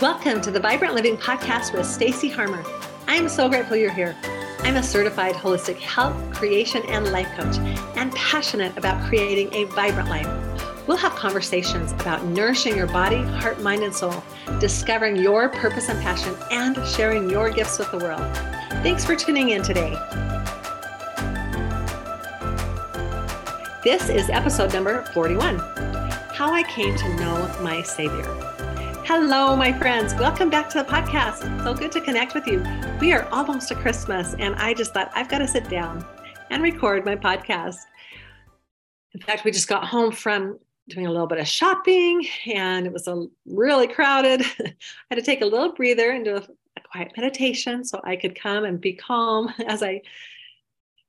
Welcome to the Vibrant Living Podcast with Stacy Harmer. I'm so grateful you're here. I'm a certified holistic health, creation, and life coach and passionate about creating a vibrant life. We'll have conversations about nourishing your body, heart, mind, and soul, discovering your purpose and passion, and sharing your gifts with the world. Thanks for tuning in today. This is episode number 41 How I Came to Know My Savior. Hello, my friends. Welcome back to the podcast. So good to connect with you. We are almost to Christmas, and I just thought I've got to sit down and record my podcast. In fact, we just got home from doing a little bit of shopping, and it was a really crowded. I had to take a little breather and do a, a quiet meditation so I could come and be calm as I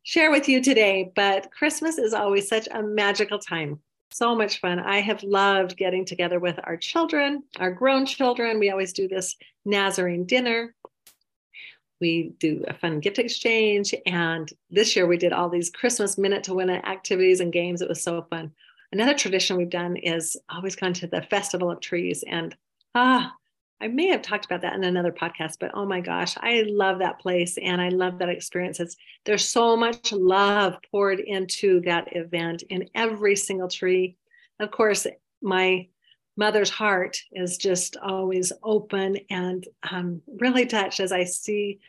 share with you today. But Christmas is always such a magical time. So much fun. I have loved getting together with our children, our grown children. We always do this Nazarene dinner. We do a fun gift exchange. And this year we did all these Christmas minute to win activities and games. It was so fun. Another tradition we've done is always gone to the Festival of Trees. And ah, I may have talked about that in another podcast, but oh my gosh, I love that place and I love that experience. It's, there's so much love poured into that event in every single tree. Of course, my mother's heart is just always open and um, really touched as I see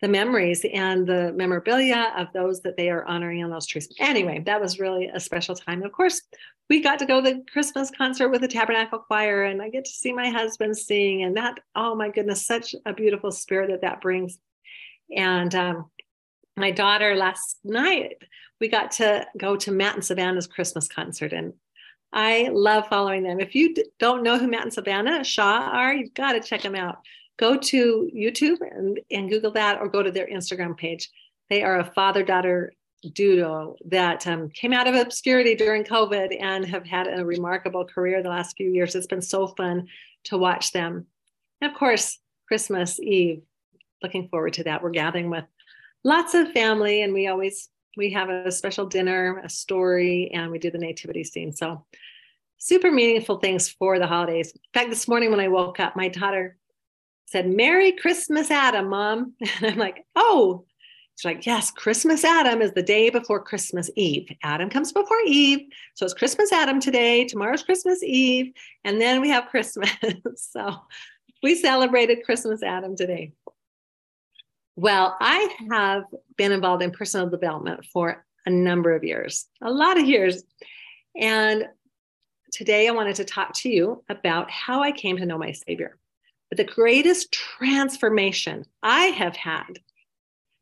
the memories and the memorabilia of those that they are honoring on those trees. Anyway, that was really a special time. Of course, we got to go to the Christmas concert with the Tabernacle Choir, and I get to see my husband sing, and that, oh my goodness, such a beautiful spirit that that brings. And um, my daughter last night, we got to go to Matt and Savannah's Christmas concert, and I love following them. If you don't know who Matt and Savannah Shaw are, you've got to check them out go to YouTube and, and Google that or go to their Instagram page. They are a father daughter duo that um, came out of obscurity during COVID and have had a remarkable career the last few years. It's been so fun to watch them. And of course, Christmas Eve, looking forward to that. We're gathering with lots of family and we always we have a special dinner, a story, and we do the nativity scene. So super meaningful things for the holidays. In fact, this morning when I woke up, my daughter said, Merry Christmas, Adam, mom. And I'm like, oh, she's like, yes, Christmas Adam is the day before Christmas Eve. Adam comes before Eve. So it's Christmas Adam today. Tomorrow's Christmas Eve. And then we have Christmas. so we celebrated Christmas Adam today. Well, I have been involved in personal development for a number of years, a lot of years. And today I wanted to talk to you about how I came to know my Savior. But the greatest transformation I have had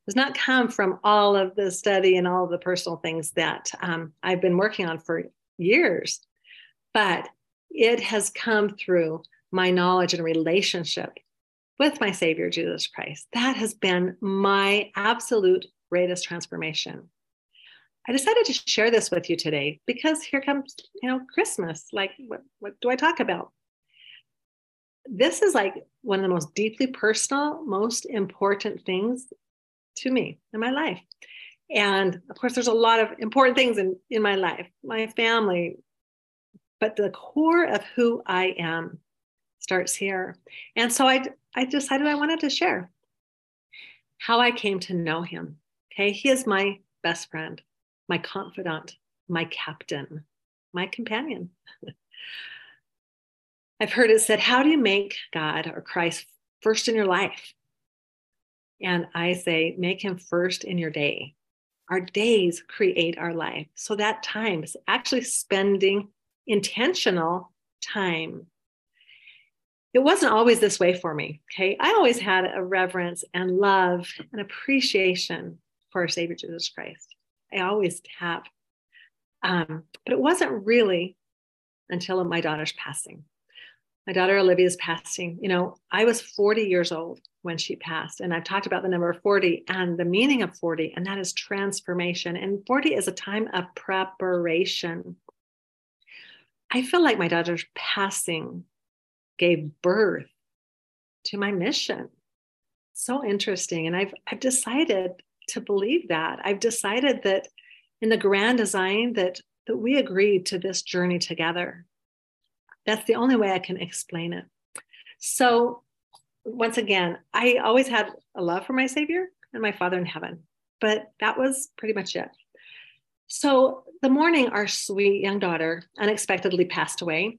does not come from all of the study and all of the personal things that um, I've been working on for years, but it has come through my knowledge and relationship with my Savior Jesus Christ. That has been my absolute greatest transformation. I decided to share this with you today because here comes, you know, Christmas. Like, what, what do I talk about? This is like one of the most deeply personal, most important things to me in my life. And of course, there's a lot of important things in, in my life, my family, but the core of who I am starts here. And so I, I decided I wanted to share how I came to know him. Okay. He is my best friend, my confidant, my captain, my companion. I've heard it said, How do you make God or Christ first in your life? And I say, Make him first in your day. Our days create our life. So that time is actually spending intentional time. It wasn't always this way for me. Okay. I always had a reverence and love and appreciation for our Savior Jesus Christ. I always have. Um, but it wasn't really until my daughter's passing my daughter Olivia's passing. You know, I was 40 years old when she passed, and I've talked about the number 40 and the meaning of 40, and that is transformation. And 40 is a time of preparation. I feel like my daughter's passing gave birth to my mission. So interesting. And I've, I've decided to believe that. I've decided that in the grand design that, that we agreed to this journey together that's the only way I can explain it. So, once again, I always had a love for my Savior and my Father in heaven, but that was pretty much it. So, the morning our sweet young daughter unexpectedly passed away,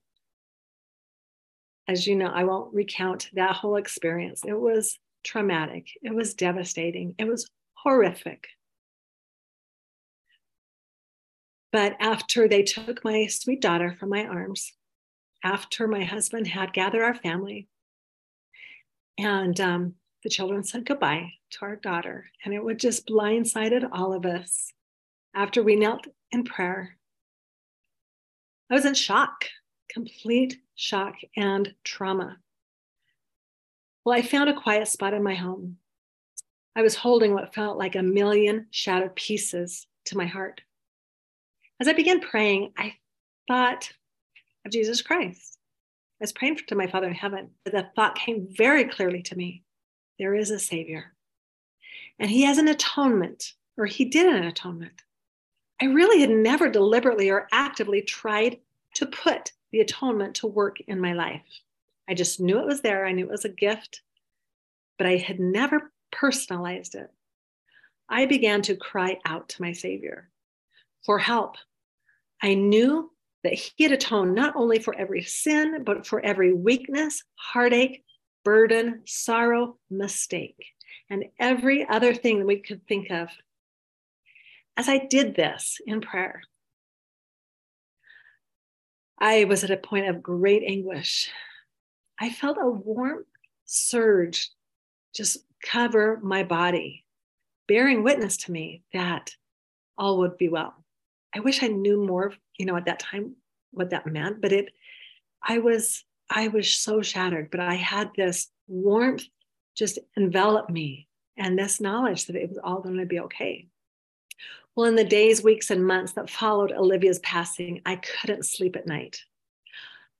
as you know, I won't recount that whole experience. It was traumatic, it was devastating, it was horrific. But after they took my sweet daughter from my arms, after my husband had gathered our family, and um, the children said goodbye to our daughter, and it would just blindsided all of us. After we knelt in prayer, I was in shock, complete shock and trauma. Well, I found a quiet spot in my home. I was holding what felt like a million shattered pieces to my heart. As I began praying, I thought of Jesus Christ. I was praying to my Father in heaven. The thought came very clearly to me there is a Savior, and He has an atonement, or He did an atonement. I really had never deliberately or actively tried to put the atonement to work in my life. I just knew it was there. I knew it was a gift, but I had never personalized it. I began to cry out to my Savior for help, I knew that he had atoned not only for every sin, but for every weakness, heartache, burden, sorrow, mistake, and every other thing that we could think of. As I did this in prayer, I was at a point of great anguish. I felt a warm surge just cover my body, bearing witness to me that all would be well. I wish I knew more, you know, at that time what that meant, but it, I was, I was so shattered, but I had this warmth just envelop me and this knowledge that it was all going to be okay. Well, in the days, weeks, and months that followed Olivia's passing, I couldn't sleep at night.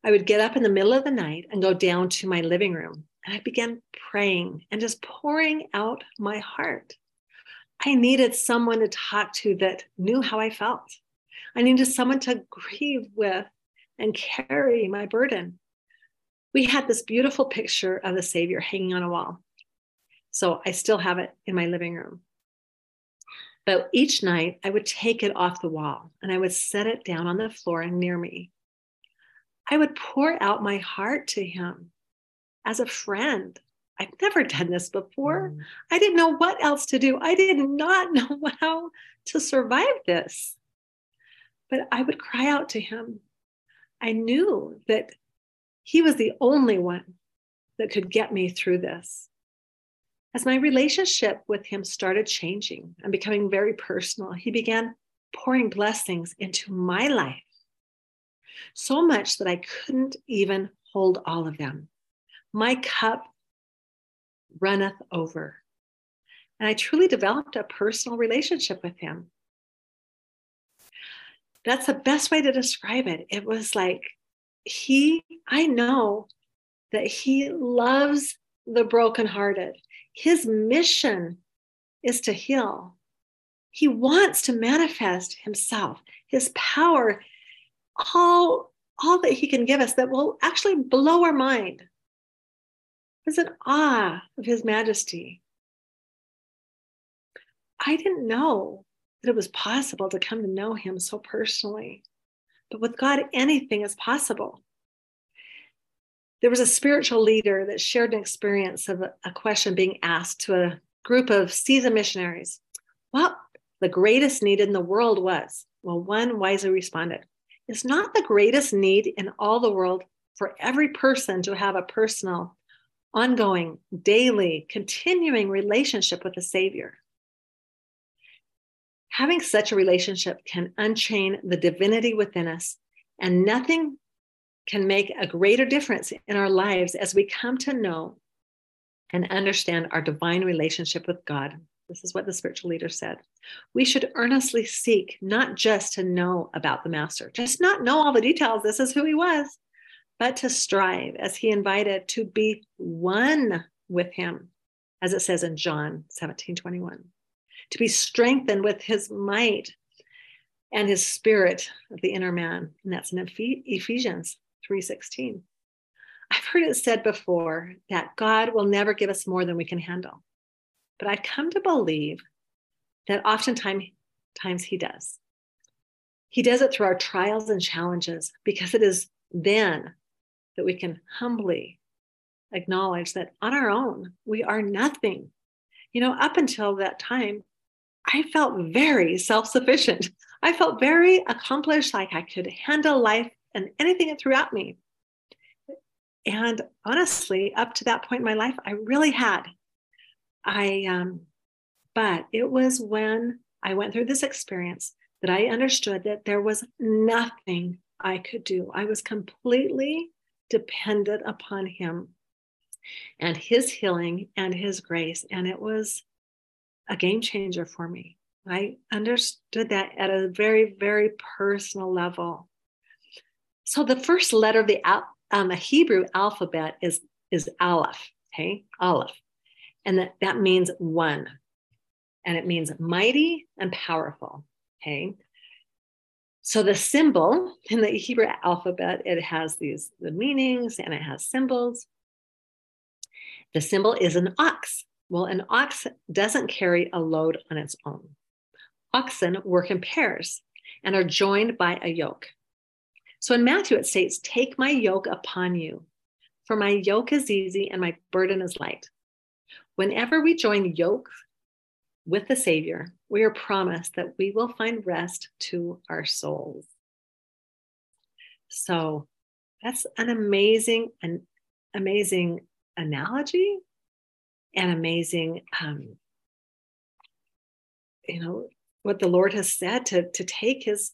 I would get up in the middle of the night and go down to my living room, and I began praying and just pouring out my heart. I needed someone to talk to that knew how I felt. I needed someone to grieve with and carry my burden. We had this beautiful picture of the Savior hanging on a wall. So I still have it in my living room. But each night I would take it off the wall and I would set it down on the floor near me. I would pour out my heart to him as a friend, I've never done this before. Mm. I didn't know what else to do. I did not know how to survive this. But I would cry out to him. I knew that he was the only one that could get me through this. As my relationship with him started changing and becoming very personal, he began pouring blessings into my life. So much that I couldn't even hold all of them. My cup runneth over. And I truly developed a personal relationship with him. That's the best way to describe it. It was like he, I know that he loves the brokenhearted. His mission is to heal. He wants to manifest himself, his power, all, all that he can give us that will actually blow our mind was in awe of his majesty. I didn't know that it was possible to come to know him so personally, but with God, anything is possible. There was a spiritual leader that shared an experience of a, question being asked to a group of seasoned missionaries. What the greatest need in the world was? Well, one wisely responded, It's not the greatest need in all the world for every person to have a personal ongoing, daily, continuing relationship with the Savior. Having such a relationship can unchain the divinity within us, and nothing can make a greater difference in our lives as we come to know and understand our divine relationship with God. This is what the spiritual leader said. We should earnestly seek not just to know about the Master, just not know all the details. This is who he was, but to strive as he invited to be one with him, as it says in John 17 21, to be strengthened with his might and his spirit of the inner man. And that's in Ephesians 3:16. I've heard it said before that God will never give us more than we can handle. But I've come to believe that oftentimes times he does. He does it through our trials and challenges because it is then that we can humbly acknowledge that on our own, we are nothing. You know, up until that time, I felt very self sufficient. I felt very accomplished, like I could handle life and anything that threw at me. And honestly, up to that point in my life, I really had. I, um, but it was when I went through this experience that I understood that there was nothing I could do. I was completely dependent upon Him and His healing and His grace. And it was a game changer for me. I understood that at a very, very personal level. So the first letter of the um, Hebrew alphabet is is Aleph. Okay, Aleph, and that that means one, and it means mighty and powerful. Okay. So the symbol in the Hebrew alphabet, it has these the meanings and it has symbols. The symbol is an ox. Well, an ox doesn't carry a load on its own. Oxen work in pairs and are joined by a yoke. So in Matthew, it states, Take my yoke upon you, for my yoke is easy and my burden is light. Whenever we join yoke with the Savior, we are promised that we will find rest to our souls. So that's an amazing, an amazing analogy, an amazing, um, you know, what the Lord has said to, to take his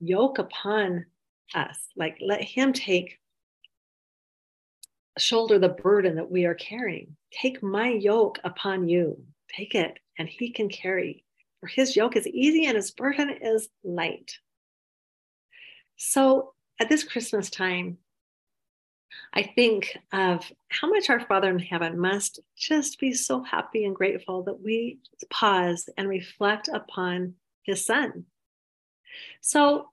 yoke upon us. Like let him take shoulder the burden that we are carrying. Take my yoke upon you. Take it, and he can carry. For his yoke is easy and his burden is light. So at this Christmas time, I think of how much our Father in heaven must just be so happy and grateful that we pause and reflect upon his son. So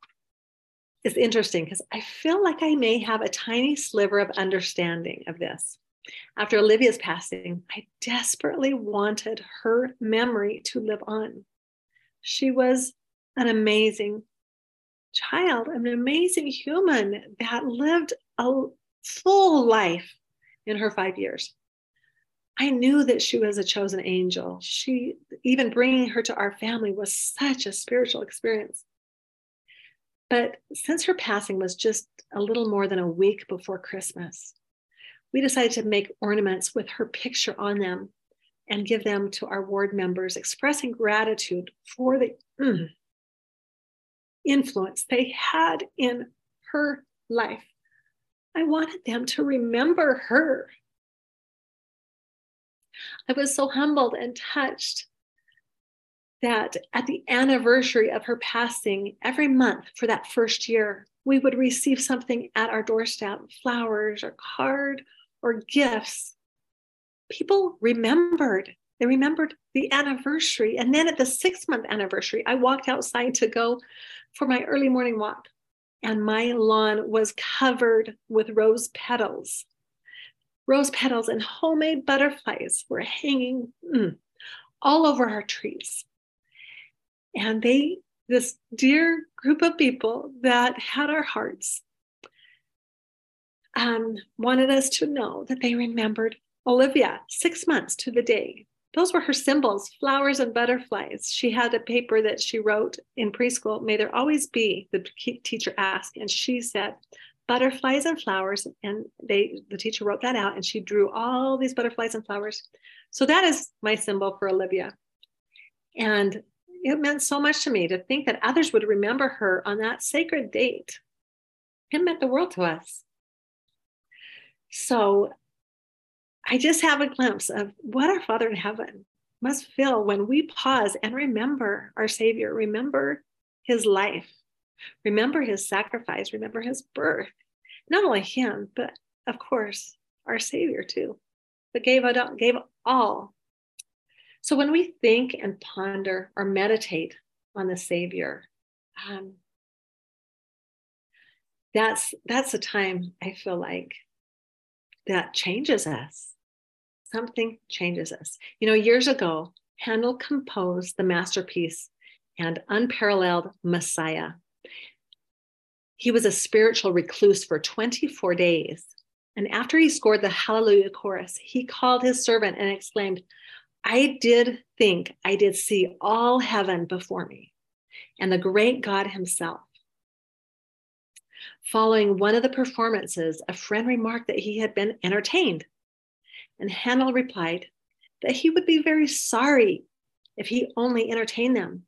it's interesting because I feel like I may have a tiny sliver of understanding of this. After Olivia's passing, I desperately wanted her memory to live on. She was an amazing child, an amazing human that lived a full life in her five years. I knew that she was a chosen angel. She, even bringing her to our family was such a spiritual experience. But since her passing was just a little more than a week before Christmas, we decided to make ornaments with her picture on them and give them to our ward members, expressing gratitude for the mm, influence they had in her life. I wanted them to remember her. I was so humbled and touched that at the anniversary of her passing, every month for that first year, we would receive something at our doorstep flowers or card or gifts. People remembered. They remembered the anniversary. And then at the six month anniversary, I walked outside to go for my early morning walk and my lawn was covered with rose petals. Rose petals and homemade butterflies were hanging mm, all over our trees. And they, this dear group of people that had our hearts, um, wanted us to know that they remembered Olivia six months to the day. Those were her symbols flowers and butterflies. She had a paper that she wrote in preschool may there always be the teacher asked and she said butterflies and flowers and they the teacher wrote that out and she drew all these butterflies and flowers. So that is my symbol for olivia. And it meant so much to me to think that others would remember her on that sacred date. It meant the world to us so I just have a glimpse of what our Father in heaven must feel when we pause and remember our Savior, remember his life, remember his sacrifice, remember his birth. Not only him, but of course, our Savior too, but gave, gave all. So when we think and ponder or meditate on the Savior, um, that's that's a time I feel like that changes us. Something changes us. You know, years ago, Handel composed the masterpiece and unparalleled Messiah. He was a spiritual recluse for 24 days. And after he scored the Hallelujah chorus, he called his servant and exclaimed, I did think I did see all heaven before me and the great God himself. Following one of the performances, a friend remarked that he had been entertained. And Handel replied that he would be very sorry if he only entertained them.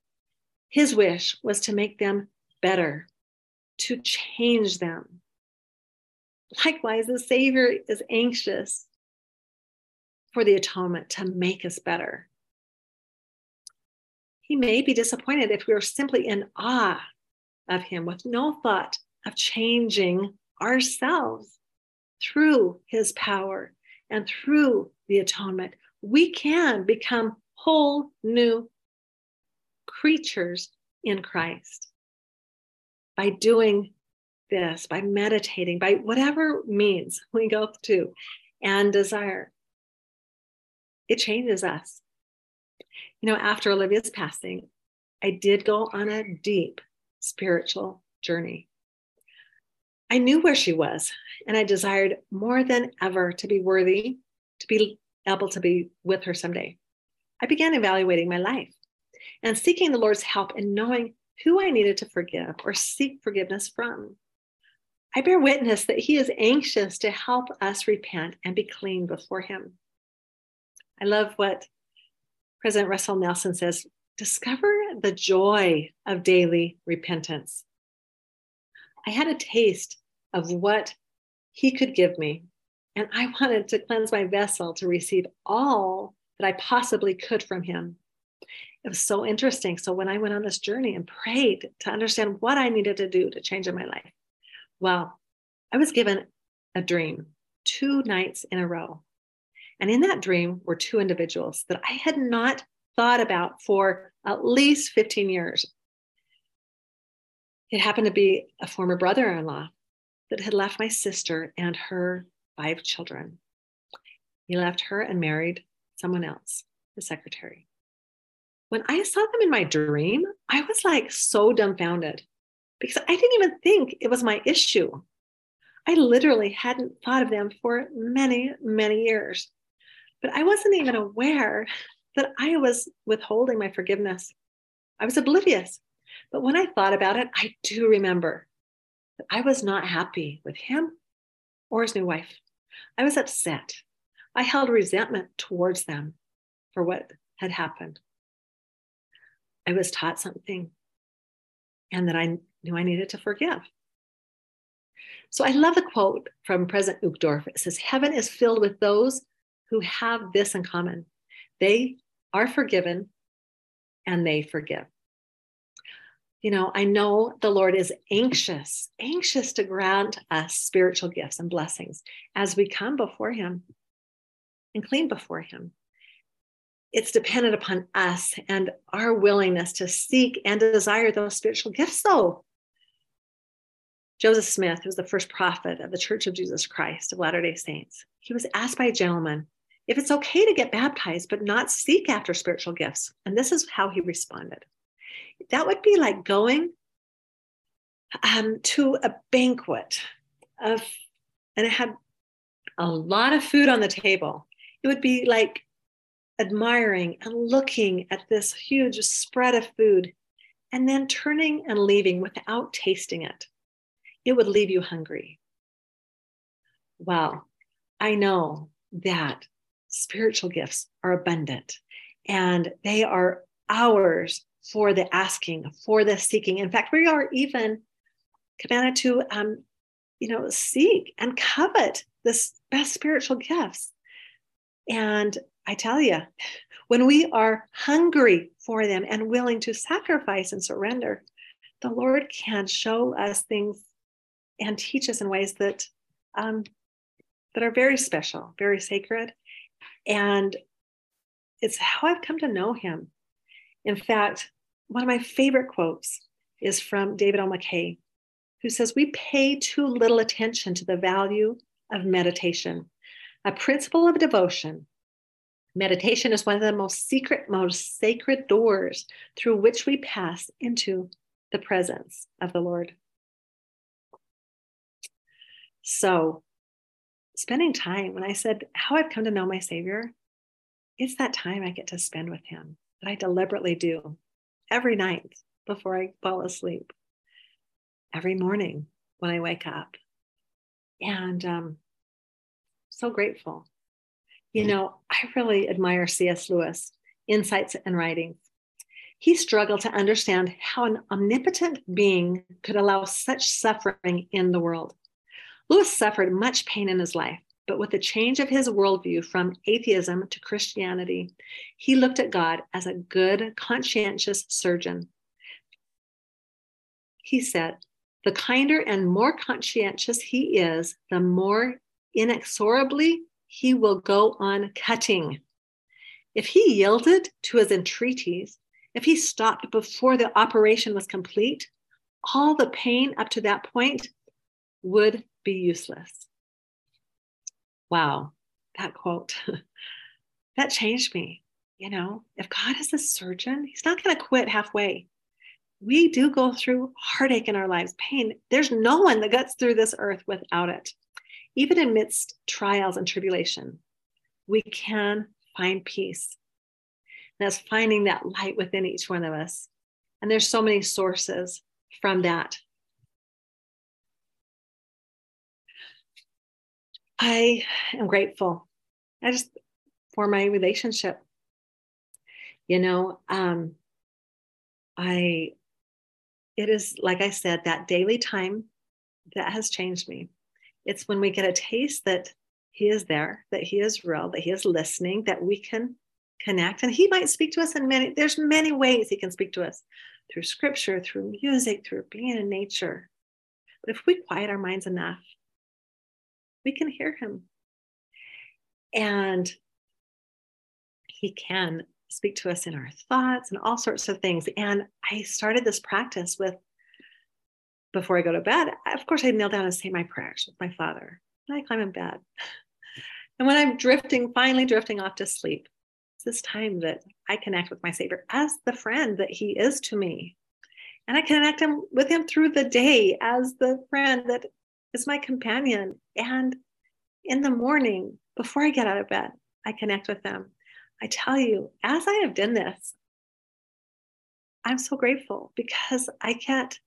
His wish was to make them better, to change them. Likewise, the Savior is anxious for the atonement to make us better. He may be disappointed if we are simply in awe of Him with no thought of changing ourselves through His power and through the atonement. We can become whole new creatures in Christ by doing this, by meditating, by whatever means we go to and desire. It changes us. You know, after Olivia's passing, I did go on a deep spiritual journey. I knew where she was, and I desired more than ever to be worthy, to be able to be with her someday. I began evaluating my life and seeking the Lord's help in knowing who I needed to forgive or seek forgiveness from. I bear witness that He is anxious to help us repent and be clean before Him. I love what President Russell Nelson says discover the joy of daily repentance. I had a taste of what He could give me, and I wanted to cleanse my vessel to receive all that I possibly could from Him. It was so interesting. So when I went on this journey and prayed to understand what I needed to do to change in my life, well, I was given a dream two nights in a row. And in that dream were two individuals that I had not thought about for at least 15 years. It happened to be a former brother in law that had left my sister and her five children. He left her and married someone else, the secretary. When I saw them in my dream, I was like so dumbfounded because I didn't even think it was my issue. I literally hadn't thought of them for many, many years, but I wasn't even aware that I was withholding my forgiveness. I was oblivious. But when I thought about it, I do remember that I was not happy with him or his new wife. I was upset. I held resentment towards them for what had happened. I was taught something and that I knew I needed to forgive. So I love the quote from President Uchtdorf. It says, Heaven is filled with those who have this in common. They are forgiven and they forgive. You know, I know the Lord is anxious, anxious to grant us spiritual gifts and blessings as we come before Him and clean before Him. It's dependent upon us and our willingness to seek and desire those spiritual gifts, though. Joseph Smith, who was the first prophet of the Church of Jesus Christ of Latter day Saints, he was asked by a gentleman if it's okay to get baptized but not seek after spiritual gifts. And this is how he responded that would be like going um, to a banquet of, and it had a lot of food on the table. It would be like admiring and looking at this huge spread of food and then turning and leaving without tasting it. It would leave you hungry. Well, I know that spiritual gifts are abundant and they are ours for the asking, for the seeking. In fact, we are even commanded to, um, you know, seek and covet this best spiritual gifts. And I tell you, when we are hungry for them and willing to sacrifice and surrender, the Lord can show us things and teach us in ways that um, that are very special, very sacred, and it's how I've come to know Him. In fact, one of my favorite quotes is from David O. who says, We pay too little attention to the value of meditation, A principle of devotion. Meditation is one of the most secret, most sacred doors through which we pass into the presence of the Lord. So, spending time, when I said how I've come to know my Savior, it's that time I get to spend with Him that I deliberately do every night before I fall asleep, every morning when I wake up. And um, so grateful. You know, I really admire C.S. Lewis, Insights and Writings. He struggled to understand how an omnipotent being could allow such suffering in the world. Lewis suffered much pain in his life, but with the change of his worldview from atheism to Christianity, he looked at God as a good, conscientious surgeon. He said, The kinder and more conscientious he is, the more inexorably he will go on cutting. If he yielded to his entreaties, if he stopped before the operation was complete, all the pain up to that point would be useless. Wow, that quote, that changed me. You know, if God is a surgeon, he's not going to quit halfway. We do go through heartache in our lives, pain. There's no one that gets through this earth without it. Even amidst trials and tribulation, we can find peace that's finding that light within each one of us. And there's so many sources from that. I am grateful. I just for my relationship. You know, um, I it is like I said, that daily time that has changed me. It's when we get a taste that he is there, that he is real, that he is listening, that we can connect and he might speak to us in many there's many ways he can speak to us through scripture through music through being in nature but if we quiet our minds enough we can hear him. And he can speak to us in our thoughts and all sorts of things. And i started this practice with before i go to bed of course i kneel down and say my prayers with my father. And i climb in bed. And when i'm drifting finally drifting off to sleep it's this time that I connect with my Savior as the friend that He is to me. And I connect him with him through the day as the friend that is my companion. And in the morning, before I get out of bed, I connect with them. I tell you, as I have done this, I'm so grateful because I get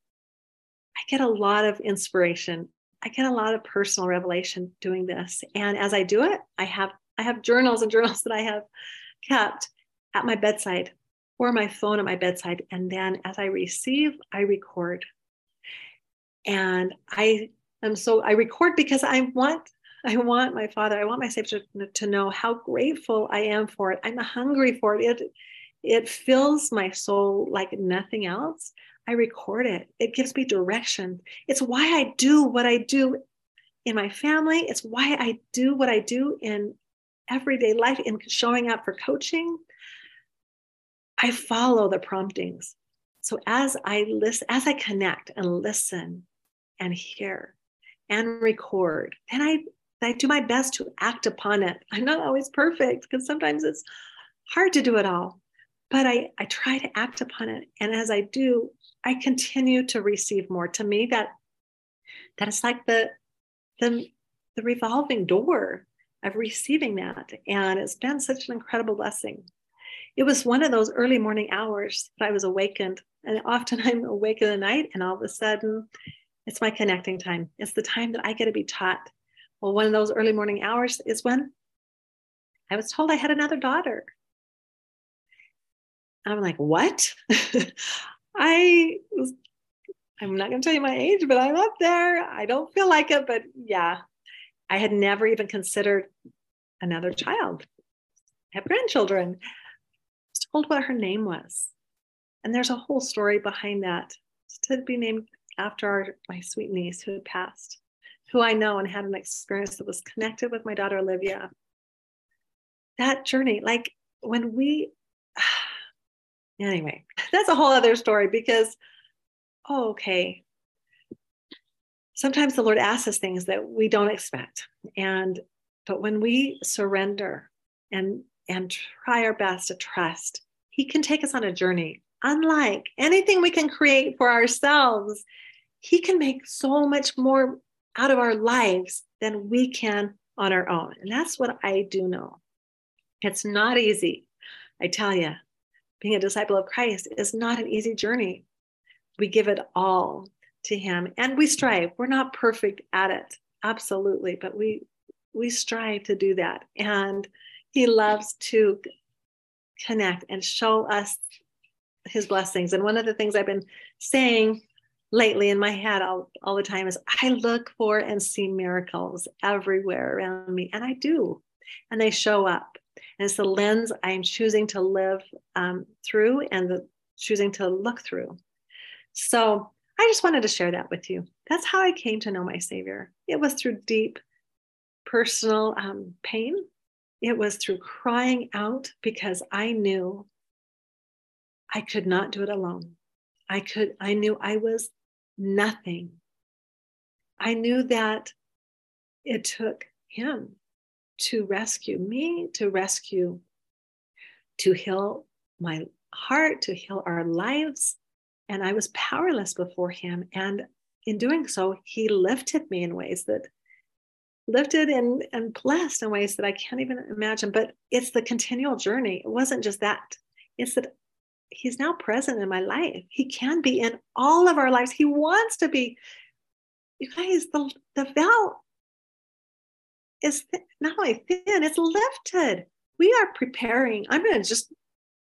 I get a lot of inspiration. I get a lot of personal revelation doing this. And as I do it, I have I have journals and journals that I have kept at my bedside or my phone at my bedside. And then as I receive, I record. And I am so, I record because I want, I want my father, I want my Savior to, to know how grateful I am for it. I'm hungry for it. It, it fills my soul like nothing else. I record it. It gives me direction. It's why I do what I do in my family. It's why I do what I do in everyday life in showing up for coaching, I follow the promptings. So as I listen, as I connect and listen and hear and record, and I I do my best to act upon it. I'm not always perfect because sometimes it's hard to do it all, but I, I try to act upon it. And as I do, I continue to receive more. To me, that that is like the the the revolving door of receiving that. And it's been such an incredible blessing. It was one of those early morning hours that I was awakened. And often I'm awake in the night, and all of a sudden, it's my connecting time. It's the time that I get to be taught. Well, one of those early morning hours is when I was told I had another daughter. I'm like, what? I I'm not going to tell you my age, but I'm up there. I don't feel like it, but yeah, I had never even considered another child. I have grandchildren. I was told what her name was. And there's a whole story behind that to be named after our, my sweet niece who had passed, who I know and had an experience that was connected with my daughter Olivia. That journey, like when we, anyway, that's a whole other story because, oh, okay, sometimes the Lord asks us things that we don't expect. And But when we surrender and, and try our best to trust, He can take us on a journey. Unlike anything we can create for ourselves, He can make so much more out of our lives than we can on our own. And that's what I do know. It's not easy. I tell you, being a disciple of Christ is not an easy journey. We give it all to him and we strive. We're not perfect at it. Absolutely, but we we strive to do that. And he loves to connect and show us his blessings. And one of the things I've been saying lately in my head all, all the time is I look for and see miracles everywhere around me. And I do. And they show up. And it's the lens I'm choosing to live um, through and the choosing to look through. So I just wanted to share that with you. That's how I came to know my Savior. It was through deep personal um, pain. It was through crying out because I knew I could not do it alone. I could, I knew I was nothing. I knew that it took him to rescue me, to rescue, to heal my heart, to heal our lives. And I was powerless before him. And in doing so, he lifted me in ways that lifted and, and blessed in ways that I can't even imagine. But it's the continual journey. It wasn't just that. It's that he's now present in my life. He can be in all of our lives. He wants to be. You guys, the, the veil is th- not only thin, it's lifted. We are preparing. I'm going to just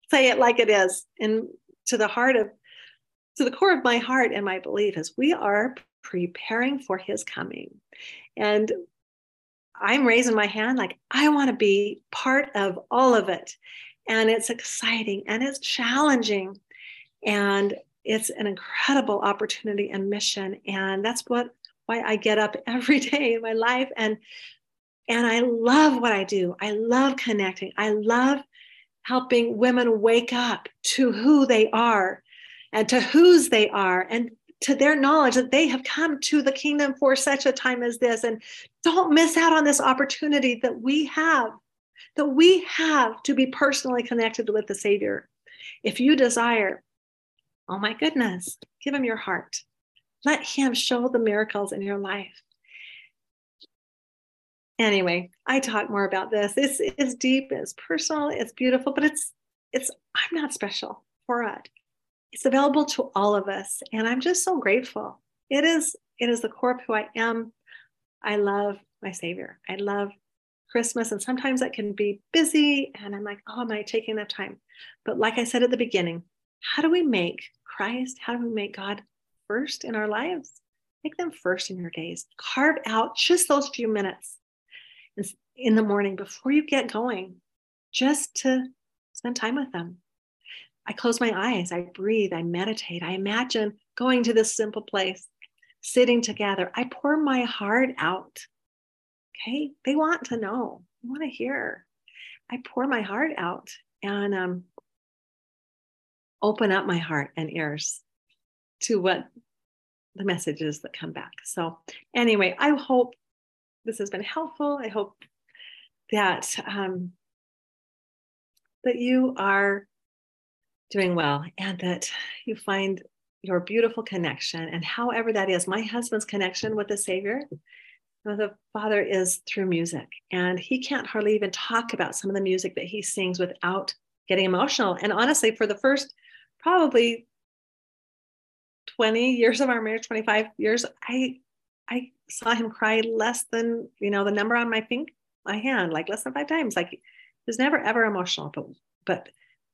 say it like it is and to the heart of to the core of my heart and my belief is we are preparing for his coming. And I'm raising my hand like I want to be part of all of it. And it's exciting and it's challenging. And it's an incredible opportunity and mission. And that's what why I get up every day in my life. And and I love what I do. I love connecting. I love helping women wake up to who they are and to whose they are and to their knowledge that they have come to the kingdom for such a time as this. And don't miss out on this opportunity that we have, that we have to be personally connected with the Savior. If you desire, oh my goodness, give him your heart. Let him show the miracles in your life. Anyway, I talk more about this. It's, it's deep, it's personal, it's beautiful, but it's it's I'm not special for it it's available to all of us and i'm just so grateful it is it is the core of who i am i love my savior i love christmas and sometimes that can be busy and i'm like oh am i taking enough time but like i said at the beginning how do we make christ how do we make god first in our lives make them first in your days carve out just those few minutes in the morning before you get going just to spend time with them I close my eyes, I breathe, I meditate, I imagine going to this simple place, sitting together. I pour my heart out. Okay, they want to know, they want to hear. I pour my heart out and um, open up my heart and ears to what the messages that come back. So, anyway, I hope this has been helpful. I hope that um, that you are doing well and that you find your beautiful connection and however that is my husband's connection with the savior the father is through music and he can't hardly even talk about some of the music that he sings without getting emotional. And honestly for the first probably 20 years of our marriage 25 years i i saw him cry less than you know the number on my finger my hand like less than five times. Like he was never ever emotional but but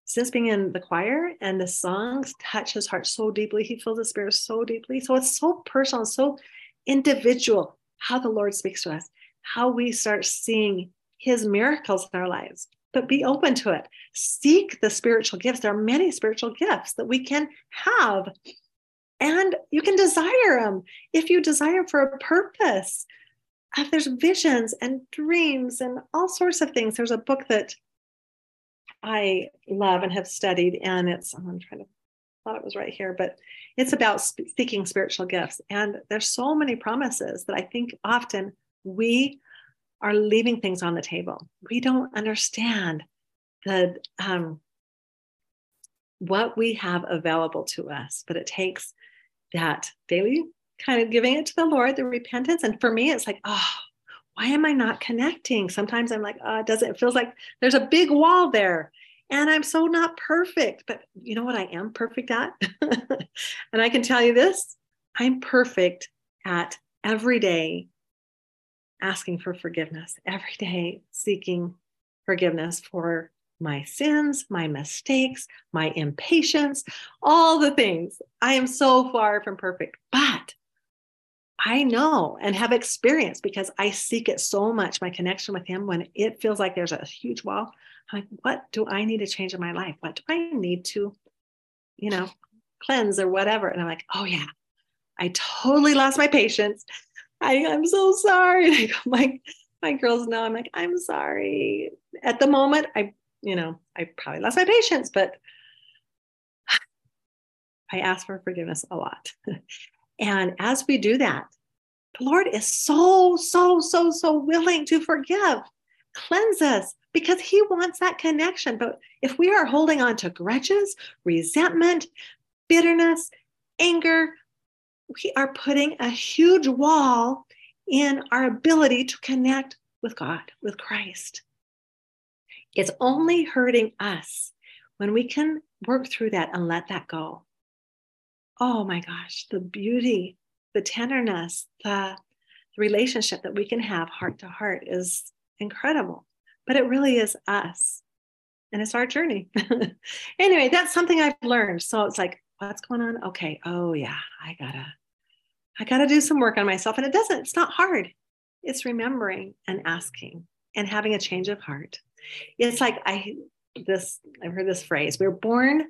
since being in the choir and the songs touch his heart so deeply, he feels the spirit so deeply. So it's so personal, so individual how the Lord speaks to us, how we start seeing his miracles in our lives. But be open to it. Seek the spiritual gifts. There are many spiritual gifts that we can have, and you can desire them if you desire for a purpose. If there's visions and dreams and all sorts of things. There's a book that I love and have studied, and it's I'm trying to thought it was right here, but it's about seeking spiritual gifts. And there's so many promises that I think often we are leaving things on the table. We don't understand the um, what we have available to us, but it takes that daily kind of giving it to the Lord, the repentance. And for me, it's like, oh, why am I not connecting? Sometimes I'm like, oh, it doesn't, it feels like there's a big wall there. And I'm so not perfect. But you know what I am perfect at? and I can tell you this I'm perfect at every day asking for forgiveness, every day seeking forgiveness for my sins, my mistakes, my impatience, all the things. I am so far from perfect, but I know and have experienced because I seek it so much, my connection with Him, when it feels like there's a huge wall. Like, what do I need to change in my life? What do I need to, you know, cleanse or whatever? And I'm like, oh, yeah, I totally lost my patience. I, am so sorry. Like my, my girls know I'm like, I'm sorry. At the moment, I you know, I probably lost my patience, but I ask for forgiveness a lot. and as we do that, the Lord is so, so, so, so willing to forgive, cleanse us because He wants that connection. But if we are holding on to grudges, resentment, bitterness, anger, we are putting a huge wall in our ability to connect with God, with Christ. It's only hurting us when we can work through that and let that go. Oh my gosh, the beauty, the tenderness, the, the relationship that we can have heart to heart is incredible. But it really is us. And it's our journey. anyway, that's something I've learned. So it's like, what's going on? Okay. Oh yeah, I gotta, I gotta do some work on myself. And it doesn't, it's not hard. It's remembering and asking and having a change of heart it's like I this I've heard this phrase. We're born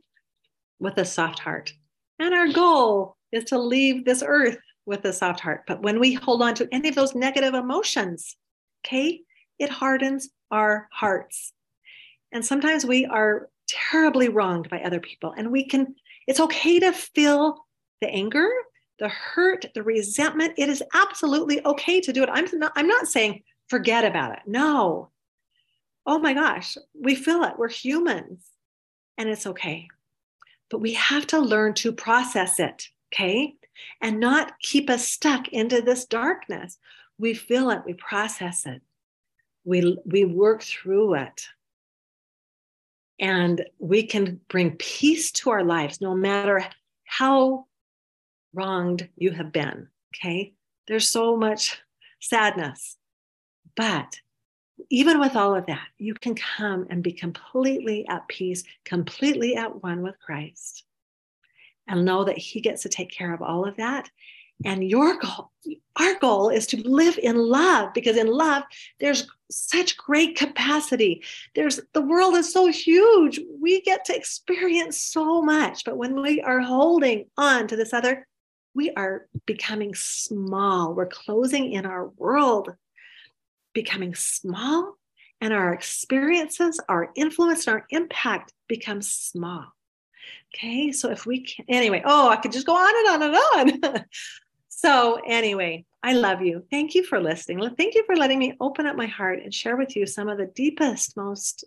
with a soft heart. And our goal is to leave this earth with a soft heart. But when we hold on to any of those negative emotions, okay, it hardens our hearts. And sometimes we are terribly wronged by other people. And we can, it's okay to feel the anger, the hurt, the resentment. It is absolutely okay to do it. I'm not, I'm not saying forget about it. No, oh my gosh, we feel it. We're humans and it's okay. But we have to learn to process it, okay? And not keep us stuck into this darkness. We feel it, we process it, we, we work through it. And we can bring peace to our lives no matter how wronged you have been, okay? There's so much sadness, but even with all of that, you can come and be completely at peace, completely at one with Christ, and know that He gets to take care of all of that. And your goal, our goal is to live in love because in love, there's such great capacity. There's the world is so huge. We get to experience so much. But when we are holding on to this other, we are becoming small. We're closing in our world becoming small and our experiences, our influence, and our impact become small. Okay, so if we can, anyway, oh, I could just go on and on and on. so, anyway, I love you. Thank you for listening. Thank you for letting me open up my heart and share with you some of the deepest, most,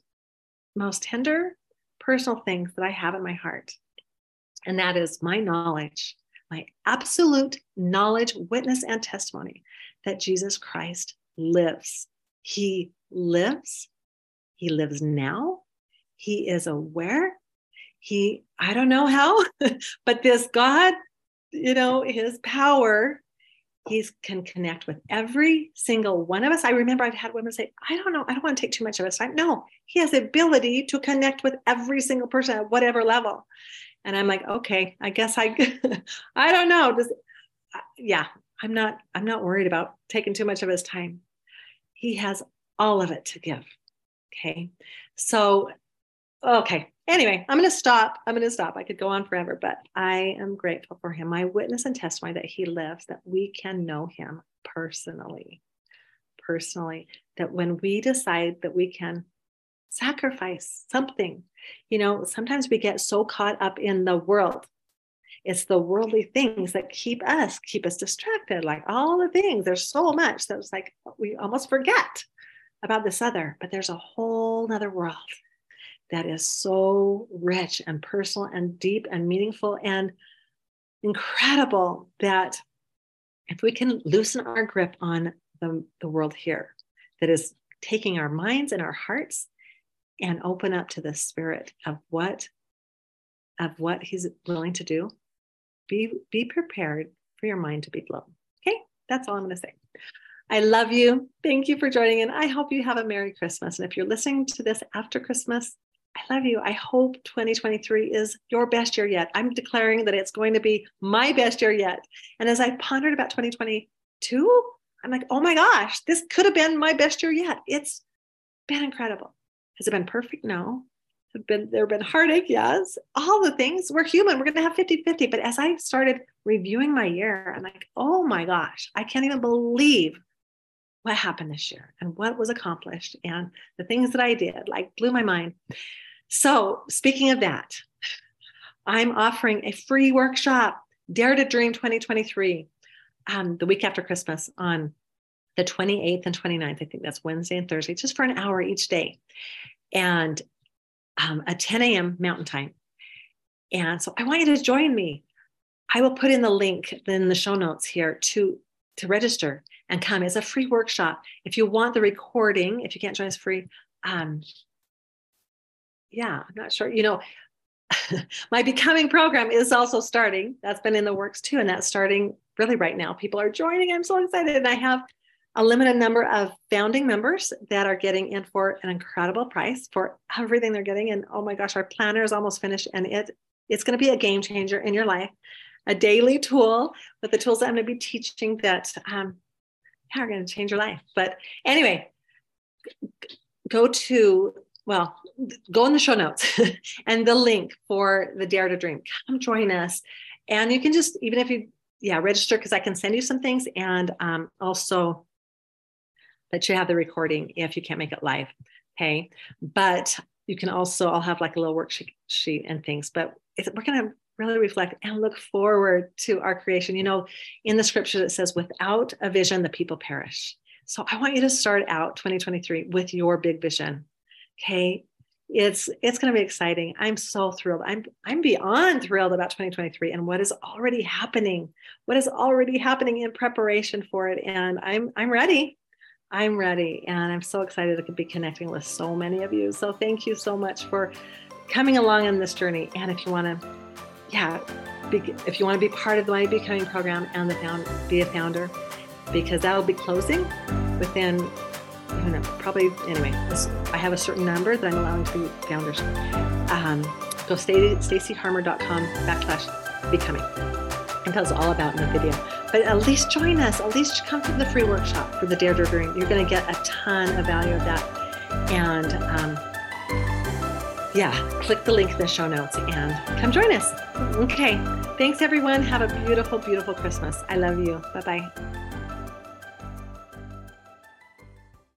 most tender personal things that I have in my heart. And that is my knowledge, my absolute knowledge, witness, and testimony that Jesus Christ lives. He lives. He lives now. He is aware. He, I don't know how, but this God, you know, his power, he can connect with every single one of us. I remember I've had women say, I don't know, I don't want to take too much of his time. No, he has the ability to connect with every single person at whatever level. And I'm like, okay, I guess I, I don't know. Does, yeah, I'm not, I'm not worried about taking too much of his time. He has all of it to give. Okay. So, okay. Anyway, I'm going to stop. I'm going to stop. I could go on forever, but I am grateful for him. My witness and testimony that he lives, that we can know him personally. Personally, that when we decide that we can sacrifice something, you know, sometimes we get so caught up in the world It's the worldly things that keep us, keep us distracted, like all the things. There's so much that it's like we almost forget about this other, but there's a whole nother world that is so rich and personal and deep and meaningful and incredible that if we can loosen our grip on the, the world here that is taking our minds and our hearts and open up to the spirit of what of what he's willing to do be be prepared for your mind to be blown. Okay? That's all i'm going to say. I love you. Thank you for joining in. I hope you have a merry christmas. And if you're listening to this after christmas I love you. I hope 2023 is your best year yet. I'm declaring that it's going to be my best year yet. And as I pondered about 2022, I'm like, oh my gosh, this could have been my best year yet. It's been incredible. Has it been perfect? No. Have been there have been heartache? Yes. All the things. We're human. We're gonna have 50-50. But as I started reviewing my year, I'm like, oh my gosh, I can't even believe what happened this year and what was accomplished and the things that I did, like blew my mind. So, speaking of that, I'm offering a free workshop, Dare to Dream 2023, um, the week after Christmas on the 28th and 29th. I think that's Wednesday and Thursday, just for an hour each day. And um, at 10 a.m. Mountain Time. And so I want you to join me. I will put in the link in the show notes here to, to register and come. It's a free workshop. If you want the recording, if you can't join us free, um, yeah, I'm not sure. You know, my becoming program is also starting. That's been in the works too. And that's starting really right now. People are joining. I'm so excited. And I have a limited number of founding members that are getting in for an incredible price for everything they're getting. And oh my gosh, our planner is almost finished and it it's going to be a game changer in your life, a daily tool with the tools that I'm going to be teaching that um, are going to change your life. But anyway, go to well, go in the show notes and the link for the Dare to Dream. Come join us. And you can just, even if you, yeah, register because I can send you some things and um, also let you have the recording if you can't make it live. Okay. But you can also, I'll have like a little worksheet and things, but we're going to really reflect and look forward to our creation. You know, in the scripture, it says, without a vision, the people perish. So I want you to start out 2023 with your big vision Okay. It's it's going to be exciting. I'm so thrilled. I'm I'm beyond thrilled about 2023 and what is already happening. What is already happening in preparation for it and I'm I'm ready. I'm ready and I'm so excited to be connecting with so many of you. So thank you so much for coming along on this journey and if you want to yeah, be, if you want to be part of the Mighty Becoming program and the found, be a founder because that will be closing within I don't know, probably anyway. I have a certain number that I'm allowing to be founders. Um, go to stacyharmer.com backslash becoming. And tells all about in the video. But at least join us. At least come to the free workshop for the Dare to Dream. You're going to get a ton of value of that. And um, yeah, click the link in the show notes and come join us. Okay. Thanks, everyone. Have a beautiful, beautiful Christmas. I love you. Bye bye.